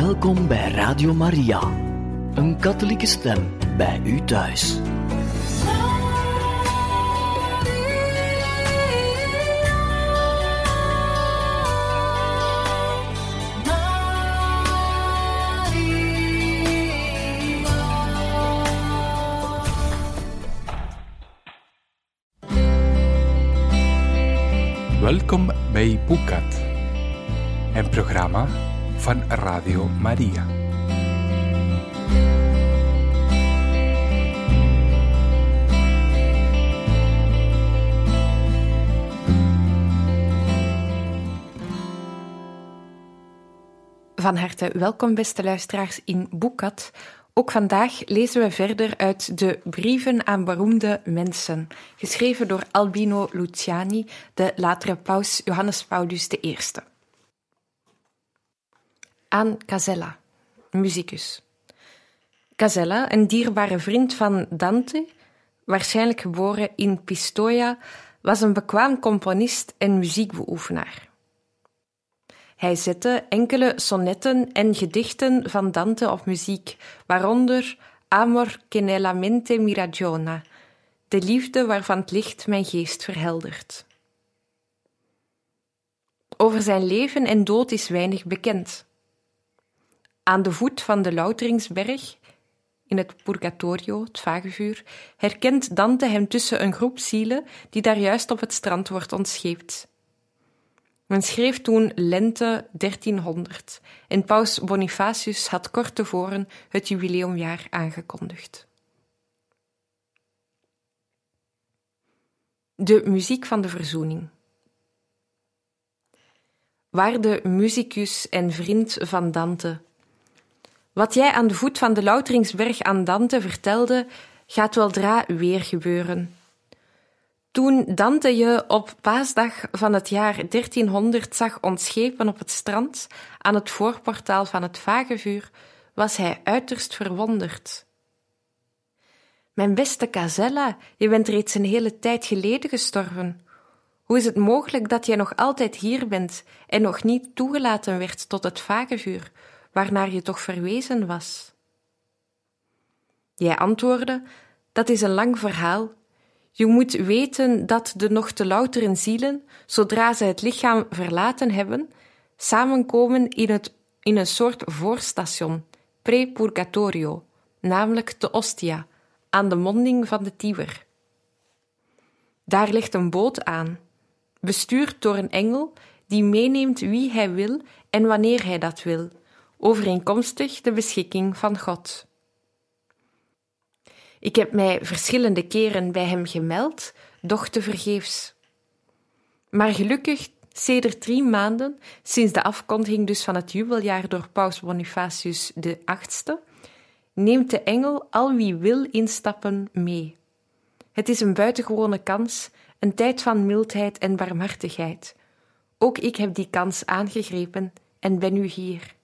Welkom bij Radio Maria, een katholieke stem bij u thuis. Welkom bij Boekat, een programma van Radio Maria. Van harte welkom, beste luisteraars, in Boekat. Ook vandaag lezen we verder uit de Brieven aan beroemde mensen, geschreven door Albino Luciani, de latere paus Johannes Paulus I. Aan Casella, muzikus. Casella, een dierbare vriend van Dante, waarschijnlijk geboren in Pistoia, was een bekwaam componist en muziekbeoefenaar. Hij zette enkele sonnetten en gedichten van Dante op muziek, waaronder Amor che nella mente mi ragiona, de liefde waarvan het licht mijn geest verheldert. Over zijn leven en dood is weinig bekend. Aan de voet van de Louteringsberg, in het Purgatorio, het vagevuur, herkent Dante hem tussen een groep zielen die daar juist op het strand wordt ontscheept. Men schreef toen lente 1300 en paus Bonifacius had kort tevoren het jubileumjaar aangekondigd. De muziek van de verzoening. Waarde musicus en vriend van Dante. Wat jij aan de voet van de Louteringsberg aan Dante vertelde, gaat weldra weer gebeuren. Toen Dante je op paasdag van het jaar 1300 zag ontschepen op het strand aan het voorportaal van het vagevuur, was hij uiterst verwonderd. Mijn beste Casella, je bent reeds een hele tijd geleden gestorven. Hoe is het mogelijk dat jij nog altijd hier bent en nog niet toegelaten werd tot het vagevuur, waarnaar je toch verwezen was? Jij antwoordde: Dat is een lang verhaal je moet weten dat de nog te louteren zielen, zodra ze het lichaam verlaten hebben, samenkomen in, het, in een soort voorstation, pre-purgatorio, namelijk de Ostia, aan de monding van de Tiber. Daar ligt een boot aan, bestuurd door een engel die meeneemt wie hij wil en wanneer hij dat wil, overeenkomstig de beschikking van God. Ik heb mij verschillende keren bij hem gemeld, doch te vergeefs. Maar gelukkig, sedert drie maanden, sinds de afkondiging dus van het jubeljaar door paus Bonifacius VIII, neemt de engel al wie wil instappen mee. Het is een buitengewone kans, een tijd van mildheid en barmhartigheid. Ook ik heb die kans aangegrepen en ben nu hier.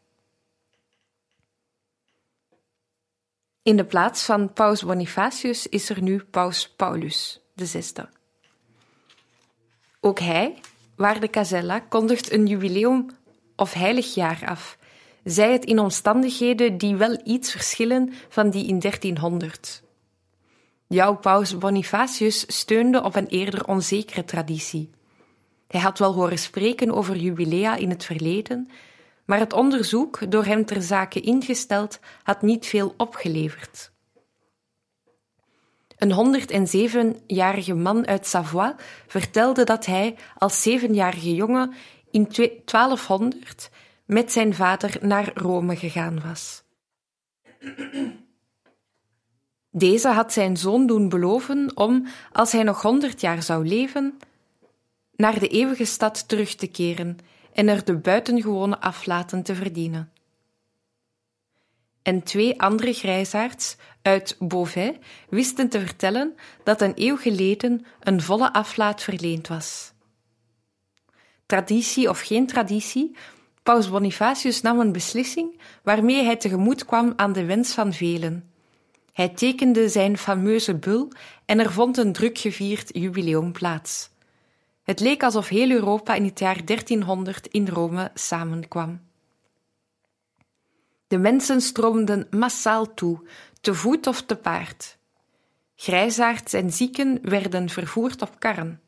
In de plaats van paus Bonifacius is er nu paus Paulus VI. Ook hij, waarde Casella, kondigt een jubileum of heilig jaar af, zij het in omstandigheden die wel iets verschillen van die in 1300. Jouw paus Bonifacius steunde op een eerder onzekere traditie. Hij had wel horen spreken over jubilea in het verleden, maar het onderzoek, door hem ter zake ingesteld, had niet veel opgeleverd. Een 107-jarige man uit Savoie vertelde dat hij als zevenjarige jongen in 1200 met zijn vader naar Rome gegaan was. Deze had zijn zoon doen beloven om, als hij nog honderd jaar zou leven, naar de eeuwige stad terug te keren en er de buitengewone aflaten te verdienen. En twee andere grijsaards uit Beauvais wisten te vertellen dat een eeuw geleden een volle aflaat verleend was. Traditie of geen traditie, Paus Bonifacius nam een beslissing waarmee hij tegemoet kwam aan de wens van velen. Hij tekende zijn fameuze bul en er vond een druk gevierd jubileum plaats. Het leek alsof heel Europa in het jaar 1300 in Rome samenkwam. De mensen stroomden massaal toe, te voet of te paard. Grijsaards en zieken werden vervoerd op karren.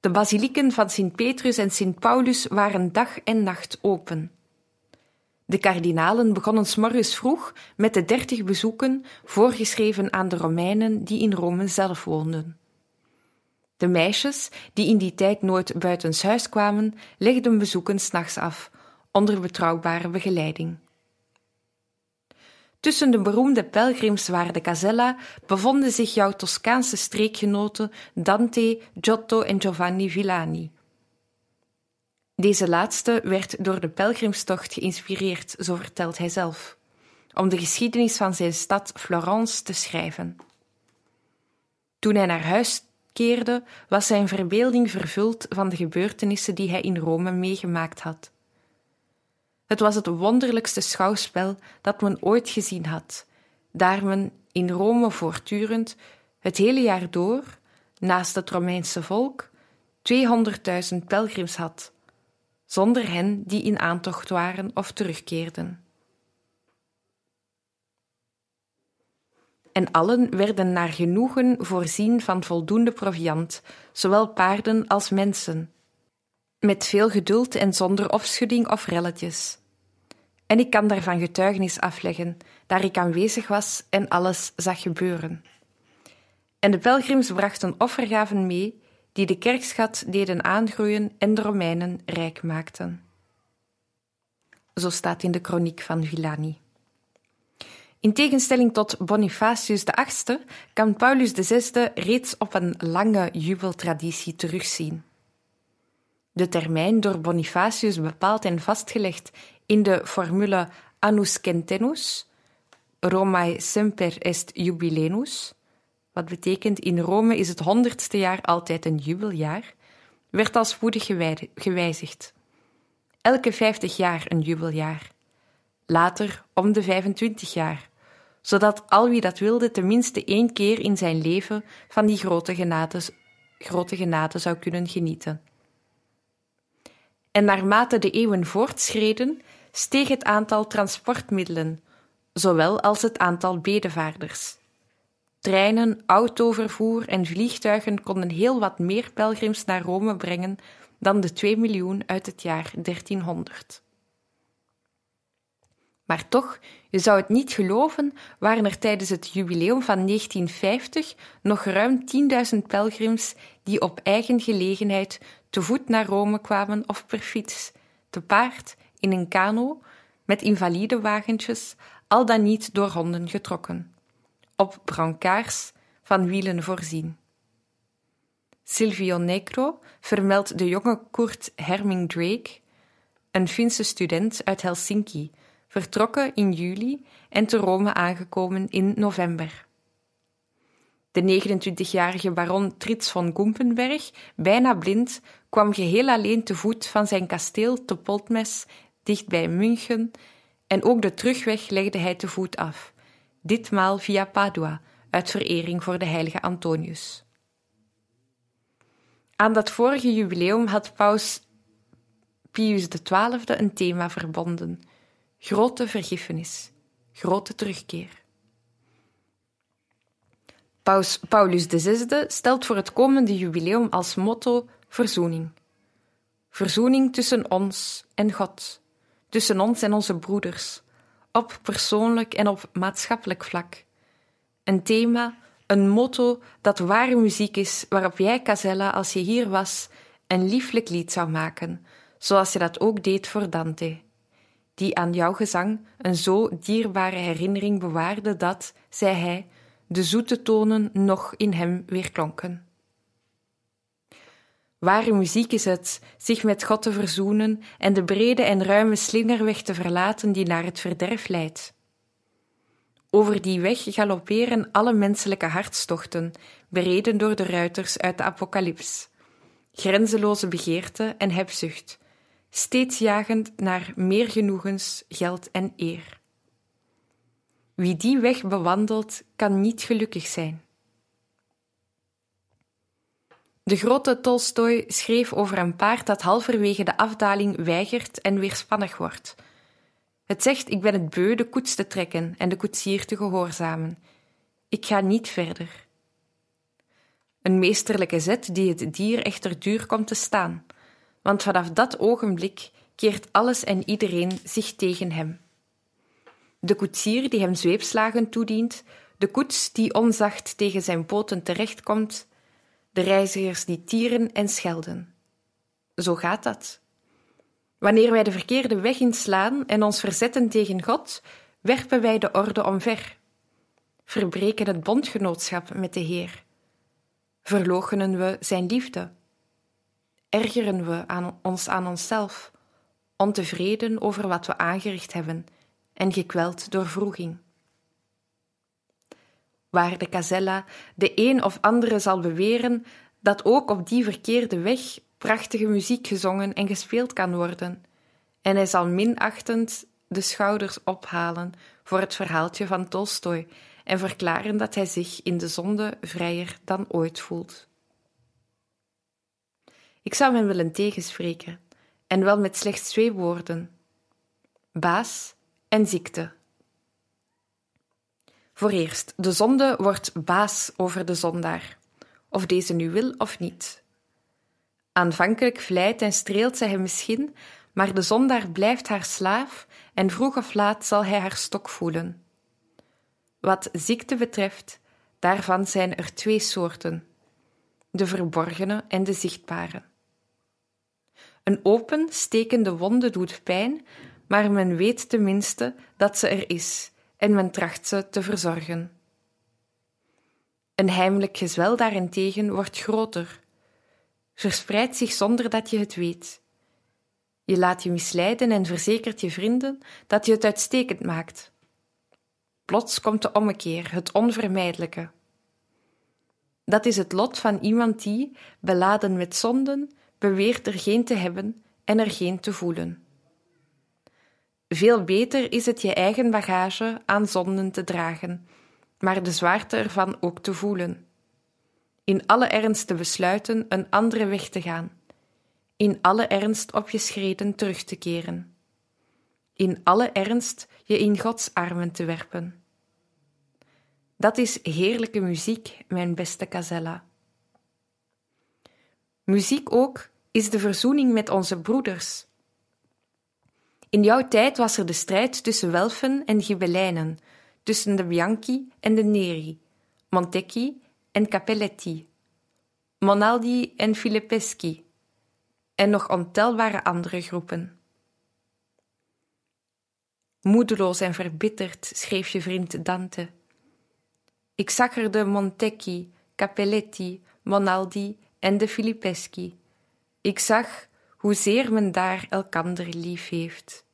De basilieken van Sint Petrus en Sint Paulus waren dag en nacht open. De kardinalen begonnen s'morgens vroeg met de dertig bezoeken voorgeschreven aan de Romeinen die in Rome zelf woonden. De meisjes, die in die tijd nooit buitenshuis kwamen, legden bezoeken s'nachts af, onder betrouwbare begeleiding. Tussen de beroemde pelgrimswaarde Casella bevonden zich jouw Toscaanse streekgenoten Dante, Giotto en Giovanni Villani. Deze laatste werd door de pelgrimstocht geïnspireerd, zo vertelt hij zelf, om de geschiedenis van zijn stad Florence te schrijven. Toen hij naar huis was zijn verbeelding vervuld van de gebeurtenissen die hij in Rome meegemaakt had. Het was het wonderlijkste schouwspel dat men ooit gezien had, daar men in Rome voortdurend, het hele jaar door, naast het Romeinse volk, 200.000 pelgrims had, zonder hen die in aantocht waren of terugkeerden. En allen werden naar genoegen voorzien van voldoende proviand, zowel paarden als mensen, met veel geduld en zonder opschudding of relletjes. En ik kan daarvan getuigenis afleggen, daar ik aanwezig was en alles zag gebeuren. En de pelgrims brachten offergaven mee, die de kerkschat deden aangroeien en de Romeinen rijk maakten. Zo staat in de kroniek van Villani. In tegenstelling tot Bonifacius VIII kan Paulus VI reeds op een lange jubeltraditie terugzien. De termijn door Bonifacius bepaald en vastgelegd in de formule annus centenus, Romae semper est jubilenus, wat betekent in Rome is het honderdste jaar altijd een jubeljaar, werd al spoedig gewijzigd. Elke vijftig jaar een jubeljaar. Later om de 25 jaar, zodat al wie dat wilde tenminste één keer in zijn leven van die grote genade, grote genade zou kunnen genieten. En naarmate de eeuwen voortschreden, steeg het aantal transportmiddelen, zowel als het aantal bedevaarders. Treinen, autovervoer en vliegtuigen konden heel wat meer pelgrims naar Rome brengen dan de 2 miljoen uit het jaar 1300. Maar toch, je zou het niet geloven, waren er tijdens het jubileum van 1950 nog ruim 10.000 pelgrims die op eigen gelegenheid te voet naar Rome kwamen of per fiets, te paard, in een kano, met invalidewagentjes, al dan niet door honden getrokken, op brancards van wielen voorzien. Silvio Negro vermeldt de jonge Kurt Herming Drake, een Finse student uit Helsinki, vertrokken in juli en te Rome aangekomen in november. De 29-jarige baron Trits von Gumpenberg, bijna blind, kwam geheel alleen te voet van zijn kasteel te Poltmes, dicht bij München, en ook de terugweg legde hij te voet af, ditmaal via Padua, uit verering voor de heilige Antonius. Aan dat vorige jubileum had paus Pius XII een thema verbonden: grote vergiffenis, grote terugkeer. Paus Paulus VI stelt voor het komende jubileum als motto verzoening. Verzoening tussen ons en God, tussen ons en onze broeders, op persoonlijk en op maatschappelijk vlak. Een thema, een motto dat ware muziek is waarop jij, Casella, als je hier was, een lieflijk lied zou maken, zoals je dat ook deed voor Dante, die aan jouw gezang een zo dierbare herinnering bewaarde dat, zei hij, de zoete tonen nog in hem weerklonken. Ware muziek is het, zich met God te verzoenen en de brede en ruime slingerweg te verlaten die naar het verderf leidt. Over die weg galopperen alle menselijke hartstochten, bereden door de ruiters uit de apocalyps. Grenzeloze begeerte en hebzucht, steeds jagend naar meer genoegens, geld en eer. Wie die weg bewandelt, kan niet gelukkig zijn. De grote Tolstoy schreef over een paard dat halverwege de afdaling weigert en weerspannig wordt. Het zegt: Ik ben het beu de koets te trekken en de koetsier te gehoorzamen. Ik ga niet verder. Een meesterlijke zet die het dier echter duur komt te staan, want vanaf dat ogenblik keert alles en iedereen zich tegen hem. De koetsier die hem zweepslagen toedient, de koets die onzacht tegen zijn poten terechtkomt, de reizigers die tieren en schelden. Zo gaat dat. Wanneer wij de verkeerde weg inslaan en ons verzetten tegen God, werpen wij de orde omver, verbreken het bondgenootschap met de Heer, verloochenen we Zijn liefde, ergeren we aan ons aan onszelf, ontevreden over wat we aangericht hebben en gekweld door vroeging. Waar de Casella de een of andere zal beweren dat ook op die verkeerde weg prachtige muziek gezongen en gespeeld kan worden, en hij zal minachtend de schouders ophalen voor het verhaaltje van Tolstoy en verklaren dat hij zich in de zonde vrijer dan ooit voelt. Ik zou hem willen tegenspreken, en wel met slechts twee woorden: baas en ziekte. Voor eerst, de zonde wordt baas over de zondaar, of deze nu wil of niet. Aanvankelijk vlijt en streelt zij hem misschien, maar de zondaar blijft haar slaaf en vroeg of laat zal hij haar stok voelen. Wat ziekte betreft, daarvan zijn er twee soorten: de verborgene en de zichtbare. Een open, stekende wonde doet pijn, maar men weet tenminste dat ze er is en men tracht ze te verzorgen. Een heimelijk gezwel daarentegen wordt groter, verspreidt zich zonder dat je het weet. Je laat je misleiden en verzekert je vrienden dat je het uitstekend maakt. Plots komt de ommekeer, het onvermijdelijke. Dat is het lot van iemand die, beladen met zonden, beweert er geen te hebben en er geen te voelen. Veel beter is het je eigen bagage aan zonden te dragen, maar de zwaarte ervan ook te voelen. In alle ernst te besluiten een andere weg te gaan. In alle ernst op je schreden terug te keren. In alle ernst je in Gods armen te werpen. Dat is heerlijke muziek, mijn beste Casella. Muziek ook is de verzoening met onze broeders. In jouw tijd was er de strijd tussen Welfen en Ghibellijnen, tussen de Bianchi en de Neri, Montecchi en Cappelletti, Monaldi en Filippeschi, en nog ontelbare andere groepen. Moedeloos en verbitterd schreef je vriend Dante. Ik zag er de Montecchi, Cappelletti, Monaldi en de Filippeschi. Ik zag hoezeer men daar elkander lief heeft.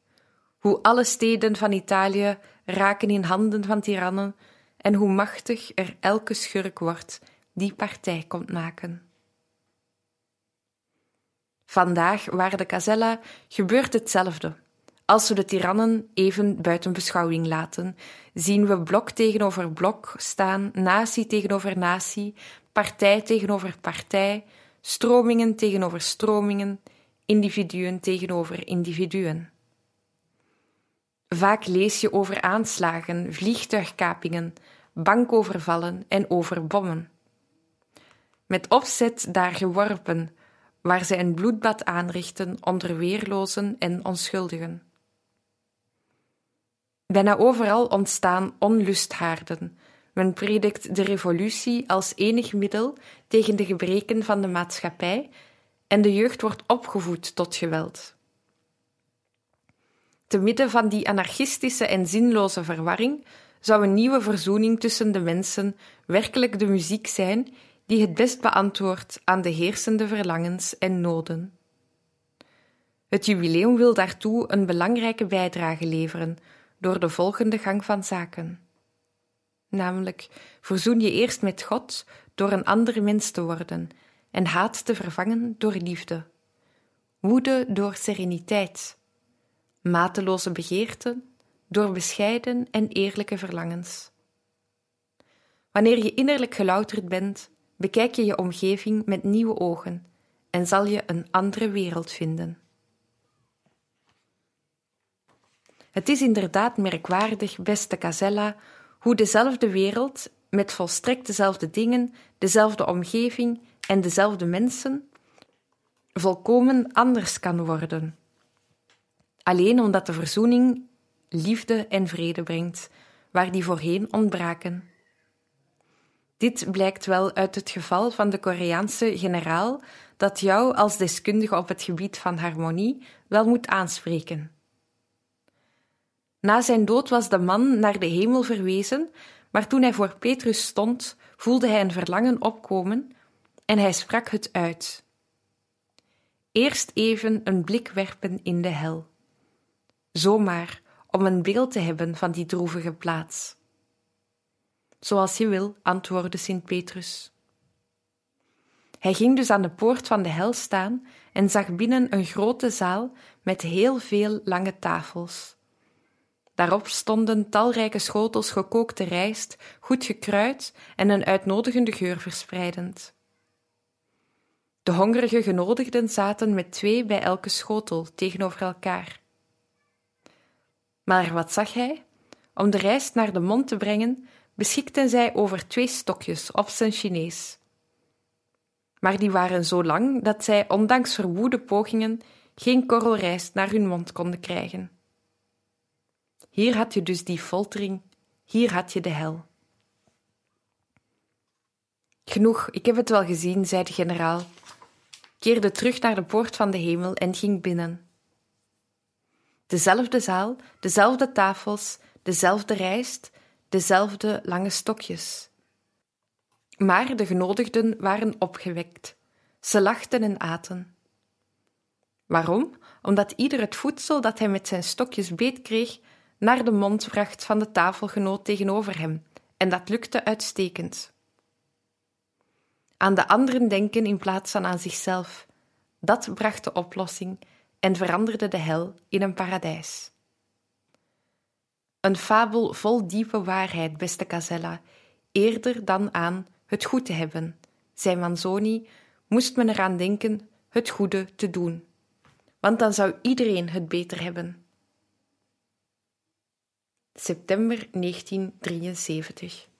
Hoe alle steden van Italië raken in handen van tirannen en hoe machtig er elke schurk wordt die partij komt maken. Vandaag, waar de Casella, gebeurt hetzelfde. Als we de tirannen even buiten beschouwing laten, zien we blok tegenover blok staan, natie tegenover natie, partij tegenover partij, stromingen tegenover stromingen, individuen tegenover individuen. Vaak lees je over aanslagen, vliegtuigkapingen, bankovervallen en over bommen. Met opzet daar geworpen, waar zij een bloedbad aanrichten onder weerlozen en onschuldigen. Bijna overal ontstaan onlusthaarden. Men predikt de revolutie als enig middel tegen de gebreken van de maatschappij en de jeugd wordt opgevoed tot geweld. Te midden van die anarchistische en zinloze verwarring zou een nieuwe verzoening tussen de mensen werkelijk de muziek zijn die het best beantwoordt aan de heersende verlangens en noden. Het jubileum wil daartoe een belangrijke bijdrage leveren door de volgende gang van zaken. Namelijk, verzoen je eerst met God door een ander mens te worden en haat te vervangen door liefde, woede door sereniteit, mateloze begeerten door bescheiden en eerlijke verlangens. Wanneer je innerlijk gelouterd bent, bekijk je je omgeving met nieuwe ogen en zal je een andere wereld vinden. Het is inderdaad merkwaardig, beste Casella, hoe dezelfde wereld, met volstrekt dezelfde dingen, dezelfde omgeving en dezelfde mensen, volkomen anders kan worden. Alleen omdat de verzoening liefde en vrede brengt, waar die voorheen ontbraken. Dit blijkt wel uit het geval van de Koreaanse generaal, dat jou als deskundige op het gebied van harmonie wel moet aanspreken. Na zijn dood was de man naar de hemel verwezen, maar toen hij voor Petrus stond, voelde hij een verlangen opkomen en hij sprak het uit. Eerst even een blik werpen in de hel. Zomaar om een beeld te hebben van die droevige plaats. Zoals je wil, antwoordde Sint Petrus. Hij ging dus aan de poort van de hel staan en zag binnen een grote zaal met heel veel lange tafels. Daarop stonden talrijke schotels gekookte rijst, goed gekruid en een uitnodigende geur verspreidend. De hongerige genodigden zaten met twee bij elke schotel tegenover elkaar. Maar wat zag hij? Om de rijst naar de mond te brengen, beschikten zij over twee stokjes op zijn Chinees. Maar die waren zo lang dat zij, ondanks verwoede pogingen, geen korrel rijst naar hun mond konden krijgen. Hier had je dus die foltering, hier had je de hel. Genoeg, ik heb het wel gezien, zei de generaal, keerde terug naar de poort van de hemel en ging binnen. Dezelfde zaal, dezelfde tafels, dezelfde rijst, dezelfde lange stokjes. Maar de genodigden waren opgewekt. Ze lachten en aten. Waarom? Omdat ieder het voedsel dat hij met zijn stokjes beet kreeg, naar de mond bracht van de tafelgenoot tegenover hem, en dat lukte uitstekend. Aan de anderen denken in plaats van aan zichzelf, dat bracht de oplossing en veranderde de hel in een paradijs. Een fabel vol diepe waarheid, beste Casella, eerder dan aan het goed te hebben, zei Manzoni, moest men eraan denken het goede te doen, want dan zou iedereen het beter hebben september 1973.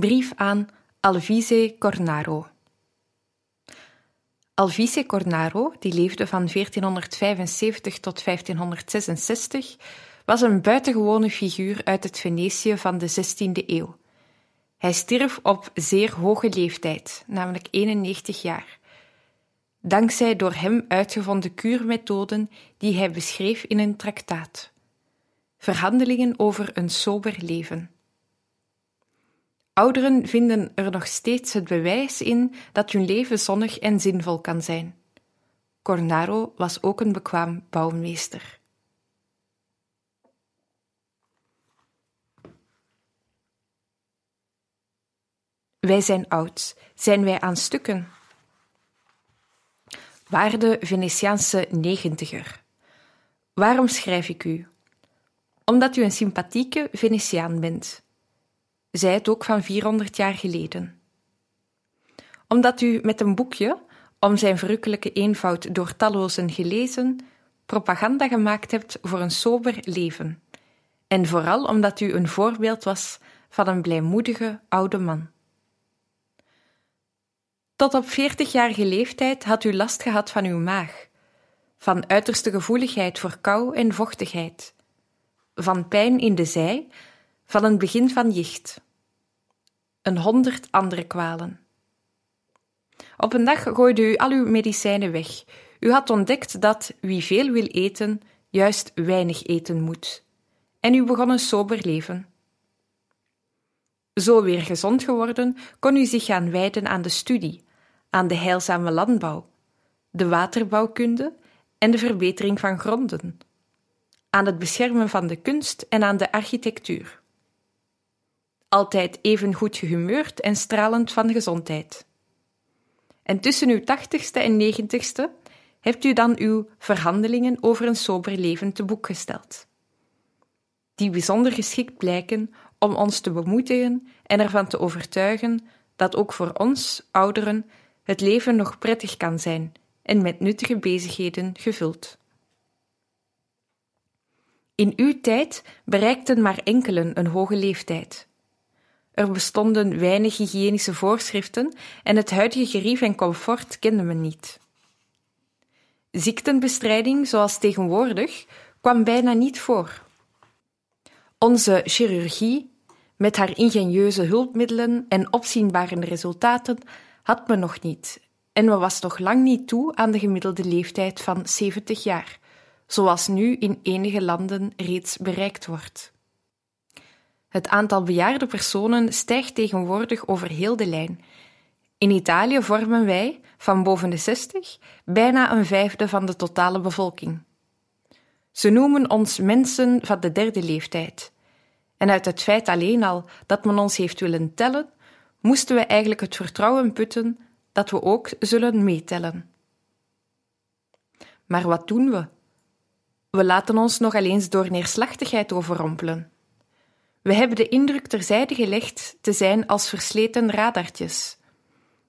Brief aan Alvise Cornaro. Alvise Cornaro, die leefde van 1475 tot 1566, was een buitengewone figuur uit het Venetië van de 16e eeuw. Hij stierf op zeer hoge leeftijd, namelijk 91 jaar. Dankzij door hem uitgevonden kuurmethoden die hij beschreef in een traktaat. Verhandelingen over een sober leven. Ouderen vinden er nog steeds het bewijs in dat hun leven zonnig en zinvol kan zijn. Cornaro was ook een bekwaam bouwmeester. Wij zijn oud, zijn wij aan stukken? Waarde Venetiaanse negentiger. Waarom schrijf ik u? Omdat u een sympathieke Venetiaan bent zij het ook van 400 jaar geleden. Omdat u met een boekje, om zijn verrukkelijke eenvoud door tallozen gelezen, propaganda gemaakt hebt voor een sober leven. En vooral omdat u een voorbeeld was van een blijmoedige oude man. Tot op veertigjarige leeftijd had u last gehad van uw maag, van uiterste gevoeligheid voor kou en vochtigheid, van pijn in de zij van een begin van jicht. Een honderd andere kwalen. Op een dag gooide u al uw medicijnen weg. U had ontdekt dat wie veel wil eten, juist weinig eten moet. En u begon een sober leven. Zo weer gezond geworden, kon u zich gaan wijden aan de studie, aan de heilzame landbouw, de waterbouwkunde en de verbetering van gronden, aan het beschermen van de kunst en aan de architectuur altijd even goed gehumeurd en stralend van gezondheid. En tussen uw tachtigste en negentigste hebt u dan uw verhandelingen over een sober leven te boek gesteld. Die bijzonder geschikt blijken om ons te bemoedigen en ervan te overtuigen dat ook voor ons, ouderen, het leven nog prettig kan zijn en met nuttige bezigheden gevuld. In uw tijd bereikten maar enkelen een hoge leeftijd. Er bestonden weinig hygiënische voorschriften en het huidige gerief en comfort kende men niet. Ziektenbestrijding, zoals tegenwoordig, kwam bijna niet voor. Onze chirurgie, met haar ingenieuze hulpmiddelen en opzienbare resultaten, had men nog niet, en men was nog lang niet toe aan de gemiddelde leeftijd van 70 jaar, zoals nu in enige landen reeds bereikt wordt. Het aantal bejaarde personen stijgt tegenwoordig over heel de lijn. In Italië vormen wij, van boven de 60, bijna een vijfde van de totale bevolking. Ze noemen ons mensen van de derde leeftijd. En uit het feit alleen al dat men ons heeft willen tellen, moesten we eigenlijk het vertrouwen putten dat we ook zullen meetellen. Maar wat doen we? We laten ons nog eens door neerslachtigheid overrompelen. We hebben de indruk terzijde gelegd te zijn als versleten radartjes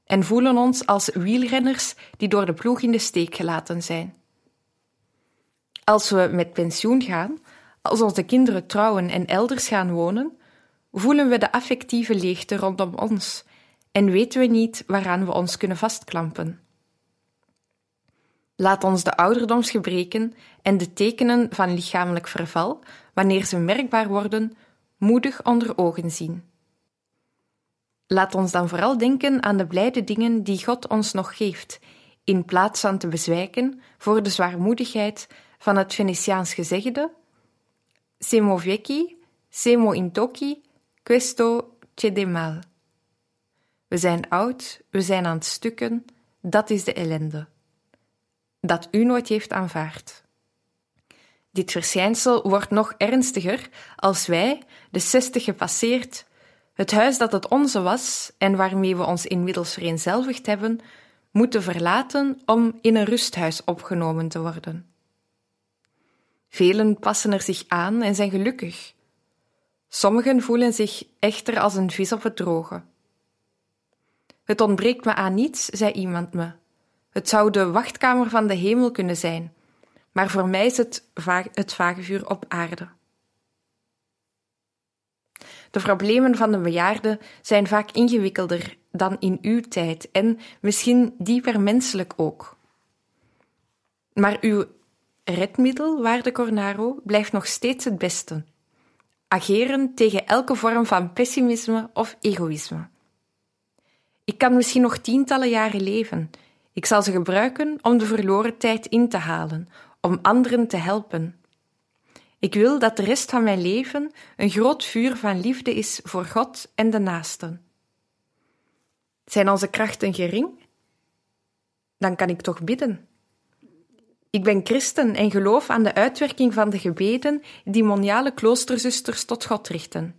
en voelen ons als wielrenners die door de ploeg in de steek gelaten zijn. Als we met pensioen gaan, als onze kinderen trouwen en elders gaan wonen, voelen we de affectieve leegte rondom ons en weten we niet waaraan we ons kunnen vastklampen. Laat ons de ouderdomsgebreken en de tekenen van lichamelijk verval, wanneer ze merkbaar worden, moedig onder ogen zien. Laat ons dan vooral denken aan de blijde dingen die God ons nog geeft, in plaats van te bezwijken voor de zwaarmoedigheid van het Venetiaans gezegde: Siamo vecchi, siamo in tocchi, questo c'è de mal. We zijn oud, we zijn aan het stukken, dat is de ellende. Dat u nooit heeft aanvaard. Dit verschijnsel wordt nog ernstiger als wij, de zestig gepasseerd, het huis dat het onze was en waarmee we ons inmiddels vereenzelvigd hebben, moeten verlaten om in een rusthuis opgenomen te worden. Velen passen er zich aan en zijn gelukkig. Sommigen voelen zich echter als een vis op het droge. Het ontbreekt me aan niets, zei iemand me. Het zou de wachtkamer van de hemel kunnen zijn maar voor mij is het, het vage vuur op aarde. De problemen van de bejaarden zijn vaak ingewikkelder dan in uw tijd en misschien dieper menselijk ook. Maar uw redmiddel, waarde Cornaro, blijft nog steeds het beste. Ageren tegen elke vorm van pessimisme of egoïsme. Ik kan misschien nog tientallen jaren leven. Ik zal ze gebruiken om de verloren tijd in te halen, om anderen te helpen. Ik wil dat de rest van mijn leven een groot vuur van liefde is voor God en de naasten. Zijn onze krachten gering? Dan kan ik toch bidden. Ik ben christen en geloof aan de uitwerking van de gebeden die moniale kloosterzusters tot God richten.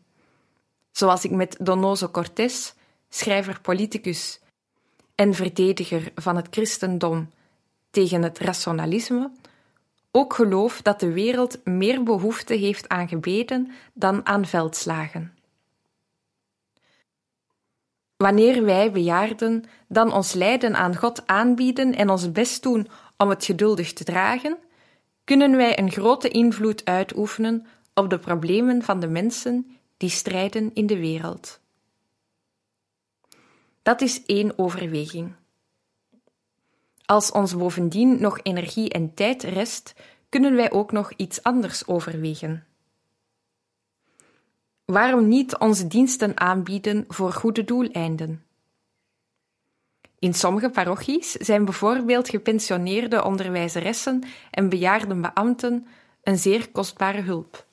Zoals ik met Donoso Cortés, schrijver politicus en verdediger van het christendom tegen het rationalisme, ook geloof dat de wereld meer behoefte heeft aan gebeden dan aan veldslagen. Wanneer wij bejaarden dan ons lijden aan God aanbieden en ons best doen om het geduldig te dragen, kunnen wij een grote invloed uitoefenen op de problemen van de mensen die strijden in de wereld. Dat is één overweging. Als ons bovendien nog energie en tijd rest, kunnen wij ook nog iets anders overwegen. Waarom niet onze diensten aanbieden voor goede doeleinden? In sommige parochies zijn bijvoorbeeld gepensioneerde onderwijzeressen en bejaarde beambten een zeer kostbare hulp.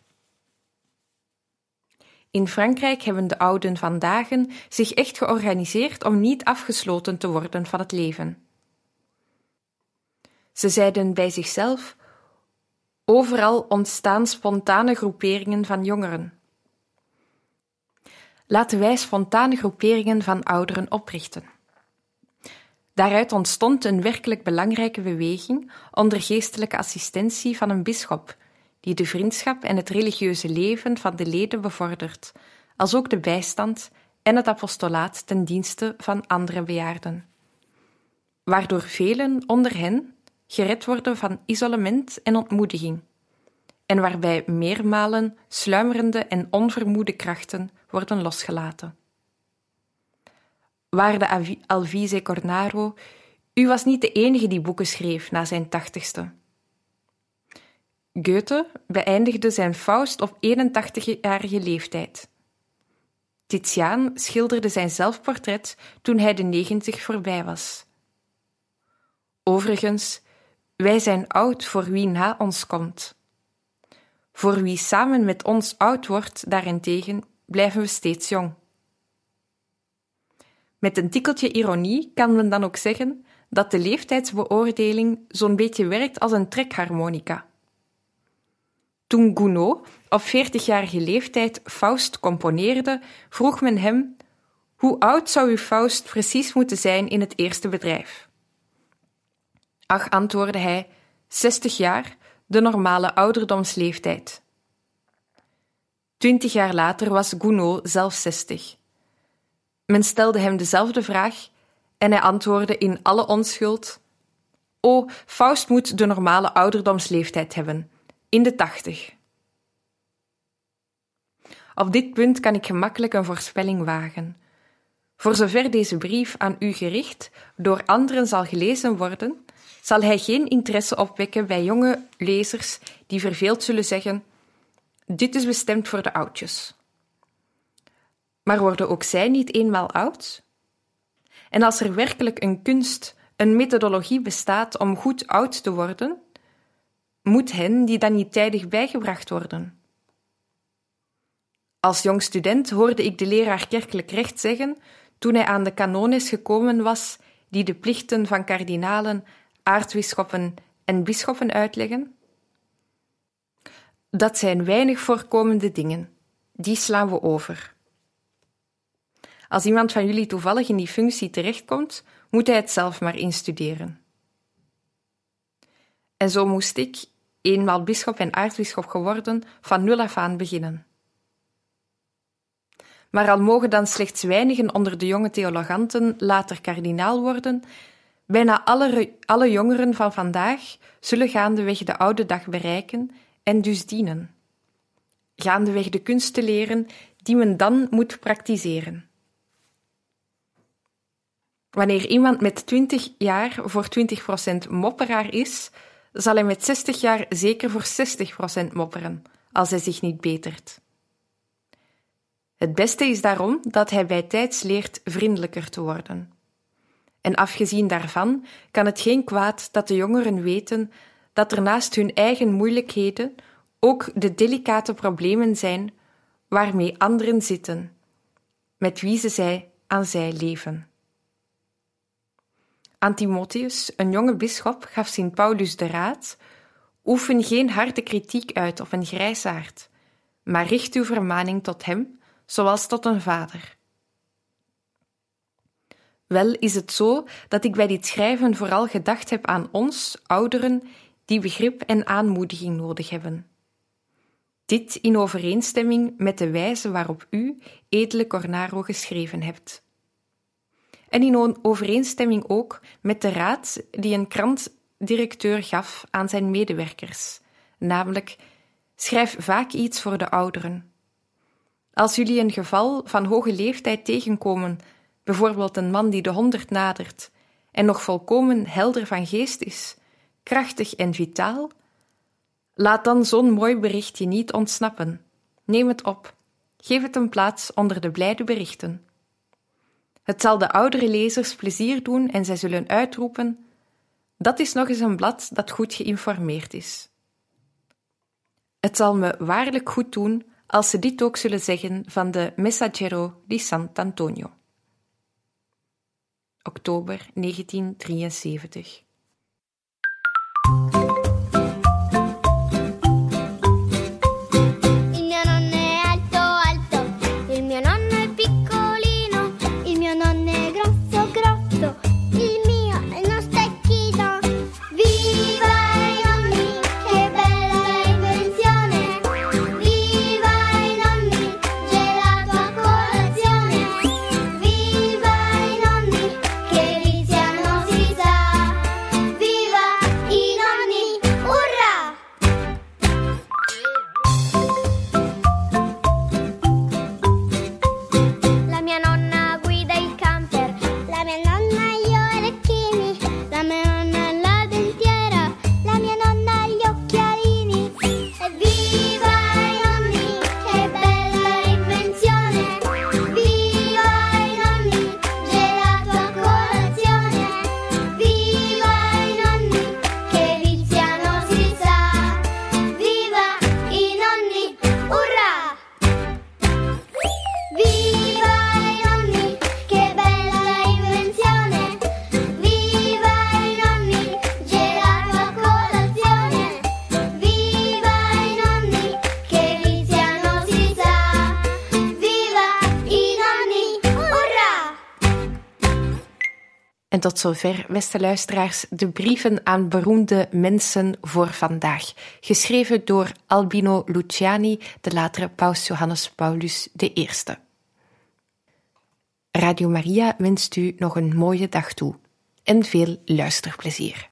In Frankrijk hebben de ouden vandaag zich echt georganiseerd om niet afgesloten te worden van het leven. Ze zeiden bij zichzelf: Overal ontstaan spontane groeperingen van jongeren. Laten wij spontane groeperingen van ouderen oprichten. Daaruit ontstond een werkelijk belangrijke beweging onder geestelijke assistentie van een bisschop, die de vriendschap en het religieuze leven van de leden bevordert, als ook de bijstand en het apostolaat ten dienste van andere bejaarden. Waardoor velen onder hen gered worden van isolement en ontmoediging, en waarbij meermalen sluimerende en onvermoede krachten worden losgelaten. Waarde Alvise Cornaro, u was niet de enige die boeken schreef na zijn tachtigste. Goethe beëindigde zijn Faust op 81-jarige leeftijd. Titiaan schilderde zijn zelfportret toen hij de 90 voorbij was. Overigens, wij zijn oud voor wie na ons komt. Voor wie samen met ons oud wordt, daarentegen, blijven we steeds jong. Met een tikkeltje ironie kan men dan ook zeggen dat de leeftijdsbeoordeling zo'n beetje werkt als een trekharmonica. Toen Gounod op 40-jarige leeftijd Faust componeerde, vroeg men hem: Hoe oud zou uw Faust precies moeten zijn in het eerste bedrijf? Ach, antwoordde hij, 60 jaar, de normale ouderdomsleeftijd. Twintig jaar later was Gounod zelf 60. Men stelde hem dezelfde vraag en hij antwoordde in alle onschuld: O, Faust moet de normale ouderdomsleeftijd hebben, in de tachtig. Op dit punt kan ik gemakkelijk een voorspelling wagen. Voor zover deze brief aan u gericht door anderen zal gelezen worden, zal hij geen interesse opwekken bij jonge lezers die verveeld zullen zeggen: Dit is bestemd voor de oudjes. Maar worden ook zij niet eenmaal oud? En als er werkelijk een kunst, een methodologie bestaat om goed oud te worden, moet hen die dan niet tijdig bijgebracht worden. Als jong student hoorde ik de leraar kerkelijk recht zeggen, toen hij aan de kanones gekomen was, die de plichten van kardinalen, aartsbisschoppen en bisschoppen uitleggen. Dat zijn weinig voorkomende dingen, die slaan we over. Als iemand van jullie toevallig in die functie terechtkomt, moet hij het zelf maar instuderen. En zo moest ik, eenmaal bisschop en aartsbisschop geworden, van nul af aan beginnen. Maar al mogen dan slechts weinigen onder de jonge theologanten later kardinaal worden, bijna alle, alle jongeren van vandaag zullen gaandeweg de oude dag bereiken en dus dienen. Gaandeweg de kunsten leren die men dan moet praktiseren. Wanneer iemand met 20 jaar voor 20% mopperaar is, zal hij met 60 jaar zeker voor 60% mopperen, als hij zich niet betert. Het beste is daarom dat hij bij tijds leert vriendelijker te worden. En afgezien daarvan kan het geen kwaad dat de jongeren weten dat er naast hun eigen moeilijkheden ook de delicate problemen zijn waarmee anderen zitten, met wie ze zij aan zij leven. Aan Timotheus, een jonge bisschop, gaf Sint Paulus de raad: oefen geen harde kritiek uit op een grijsaard, maar richt uw vermaning tot hem, zoals tot een vader. Wel is het zo dat ik bij dit schrijven vooral gedacht heb aan ons, ouderen, die begrip en aanmoediging nodig hebben. Dit in overeenstemming met de wijze waarop u, edele Cornaro, geschreven hebt. En in overeenstemming ook met de raad die een krantdirecteur gaf aan zijn medewerkers, namelijk: schrijf vaak iets voor de ouderen. Als jullie een geval van hoge leeftijd tegenkomen, bijvoorbeeld een man die de honderd nadert en nog volkomen helder van geest is, krachtig en vitaal, laat dan zo'n mooi berichtje niet ontsnappen. Neem het op. Geef het een plaats onder de blijde berichten. Het zal de oudere lezers plezier doen en zij zullen uitroepen: Dat is nog eens een blad dat goed geïnformeerd is. Het zal me waarlijk goed doen als ze dit ook zullen zeggen van de Messaggero di Sant'Antonio. Oktober 1973. Zover, beste luisteraars, de brieven aan beroemde mensen voor vandaag. Geschreven door Albino Luciani, de latere paus Johannes Paulus I. Radio Maria wenst u nog een mooie dag toe en veel luisterplezier.